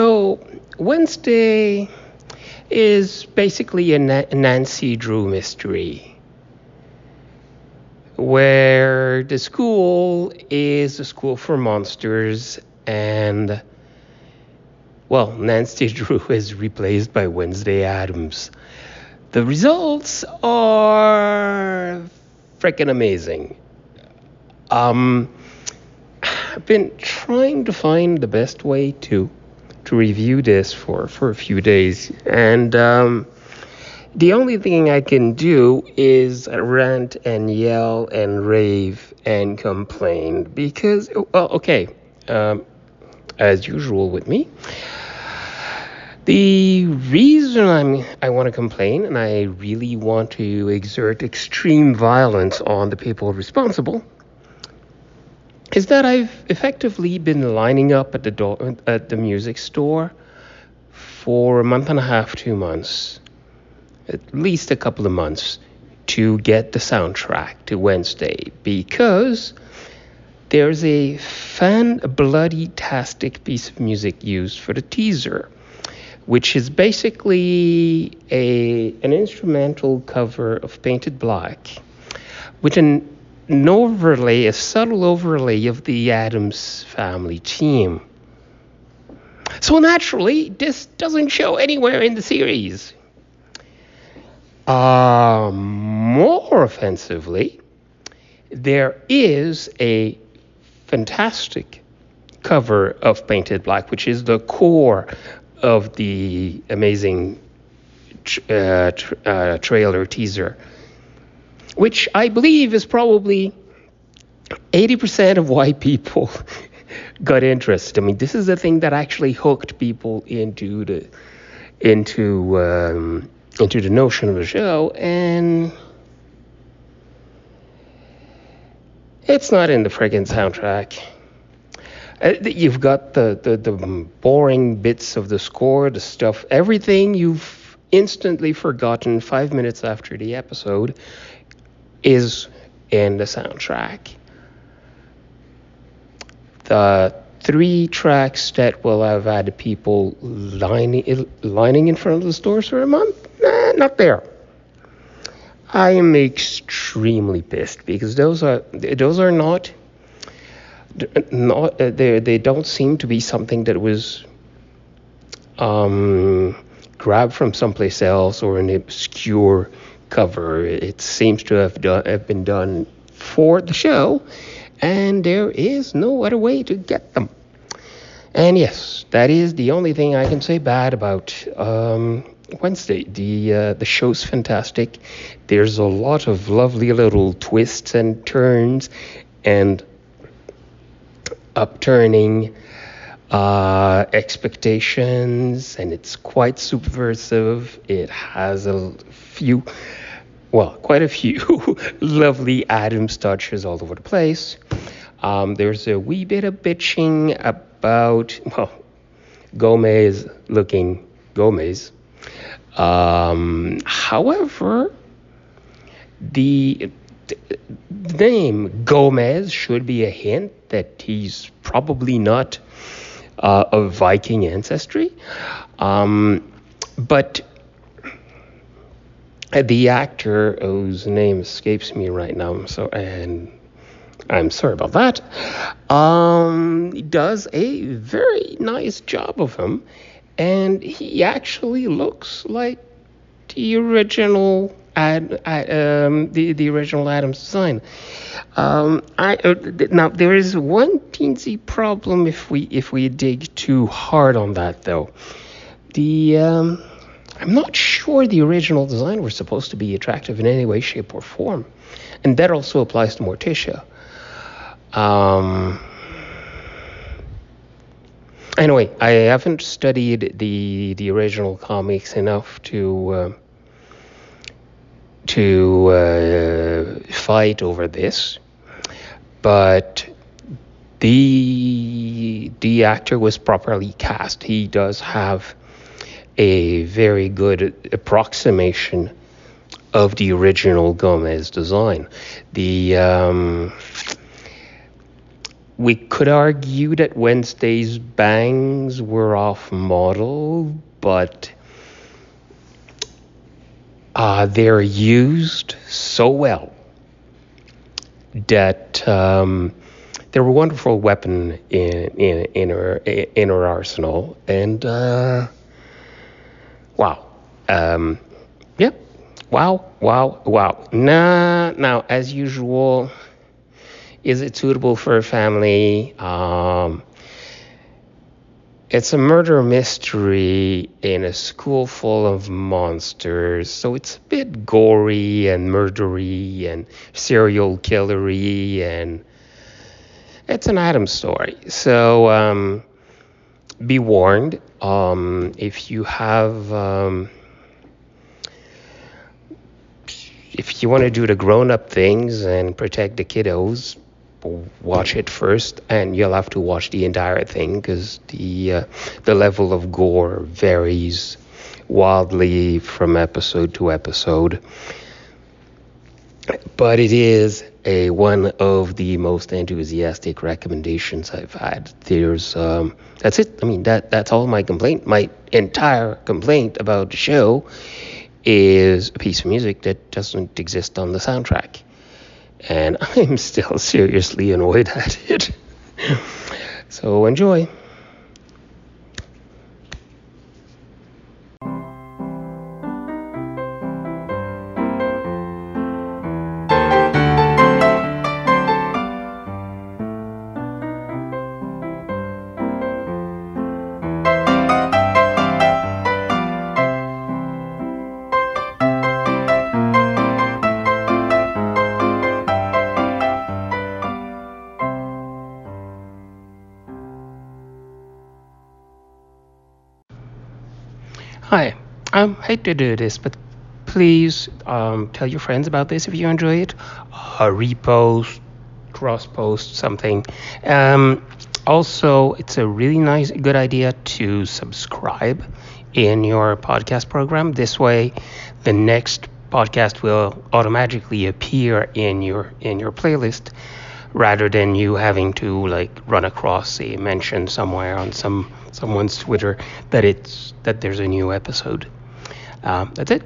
So, Wednesday is basically a Nancy Drew mystery where the school is a school for monsters and well, Nancy Drew is replaced by Wednesday Addams. The results are freaking amazing. Um, I've been trying to find the best way to to review this for for a few days, and um, the only thing I can do is rant and yell and rave and complain because well, okay, um, as usual with me. The reason I'm I want to complain and I really want to exert extreme violence on the people responsible is that I've effectively been lining up at the door at the music store for a month and a half, two months, at least a couple of months, to get the soundtrack to Wednesday because there's a fan bloody tastic piece of music used for the teaser, which is basically a an instrumental cover of Paint It Black with an an overlay, a subtle overlay of the Addams family team. So naturally, this doesn't show anywhere in the series. Uh, more offensively, there is a fantastic cover of Paint It Black, which is the core of the amazing uh, uh, trailer teaser which I believe is probably 80% of why people got interested. I mean, this is the thing that actually hooked people into the into um, into the notion of the show, and it's not in the friggin' soundtrack. Uh, you've got the, the, the boring bits of the score, the stuff, everything you've instantly forgotten five minutes after the episode is in the soundtrack. The three tracks that will have had people lining lining in front of the stores for a month, nah, not there. I am extremely pissed because those are those are not not they they don't seem to be something that was um, grabbed from someplace else or an obscure cover. It seems to have, have been done for the show, and there is no other way to get them. And yes, that is the only thing I can say bad about um, Wednesday. The uh, the show's fantastic. There's a lot of lovely little twists and turns, and upturning uh, expectations, and it's quite subversive. It has a few well, quite a few lovely Addams touches all over the place. Um, there's a wee bit of bitching about, well, Gomez looking Gomez. Um, however, the, the name Gomez should be a hint that he's probably not uh, of Viking ancestry. Um, but the actor whose name escapes me right now, so and I'm sorry about that. Um, does a very nice job of him, and he actually looks like the original ad um, the the original Addams design. Um, I uh, now there is one teensy problem if we if we dig too hard on that though. The um, I'm not sure the original design was supposed to be attractive in any way, shape, or form. And that also applies to Morticia. Um, anyway, I haven't studied the the original comics enough to uh, to uh, fight over this, but the the actor was properly cast. He does have a very good approximation of the original Gomez design. The um, we could argue that Wednesday's bangs were off model, but uh, they're used so well that um, they're a wonderful weapon in in in our in our arsenal. And uh, wow, um, yep, wow, wow, wow. Nah, now as usual, is it suitable for a family? Um, it's a murder mystery in a school full of monsters, so it's a bit gory and murdery and serial killery, and it's an Addams story. So um, be warned. Um, if you have, um, if you want to do the grown-up things and protect the kiddos, watch it first, and you'll have to watch the entire thing because the uh, the level of gore varies wildly from episode to episode. But it is a one of the most enthusiastic recommendations I've had. There's um, that's it. I mean that that's all my complaint. My entire complaint about the show is a piece of music that doesn't exist on the soundtrack and I'm still seriously annoyed at it. so enjoy. Hi, I um, hate to do this, but please um, tell your friends about this if you enjoy it. Uh, repost, cross post, something. Um, also, it's a really nice, good idea to subscribe in your podcast program. This way, the next podcast will automatically appear in your in your playlist rather than you having to like run across a mention somewhere on some someone's Twitter that it's that there's a new episode. Um, that's it.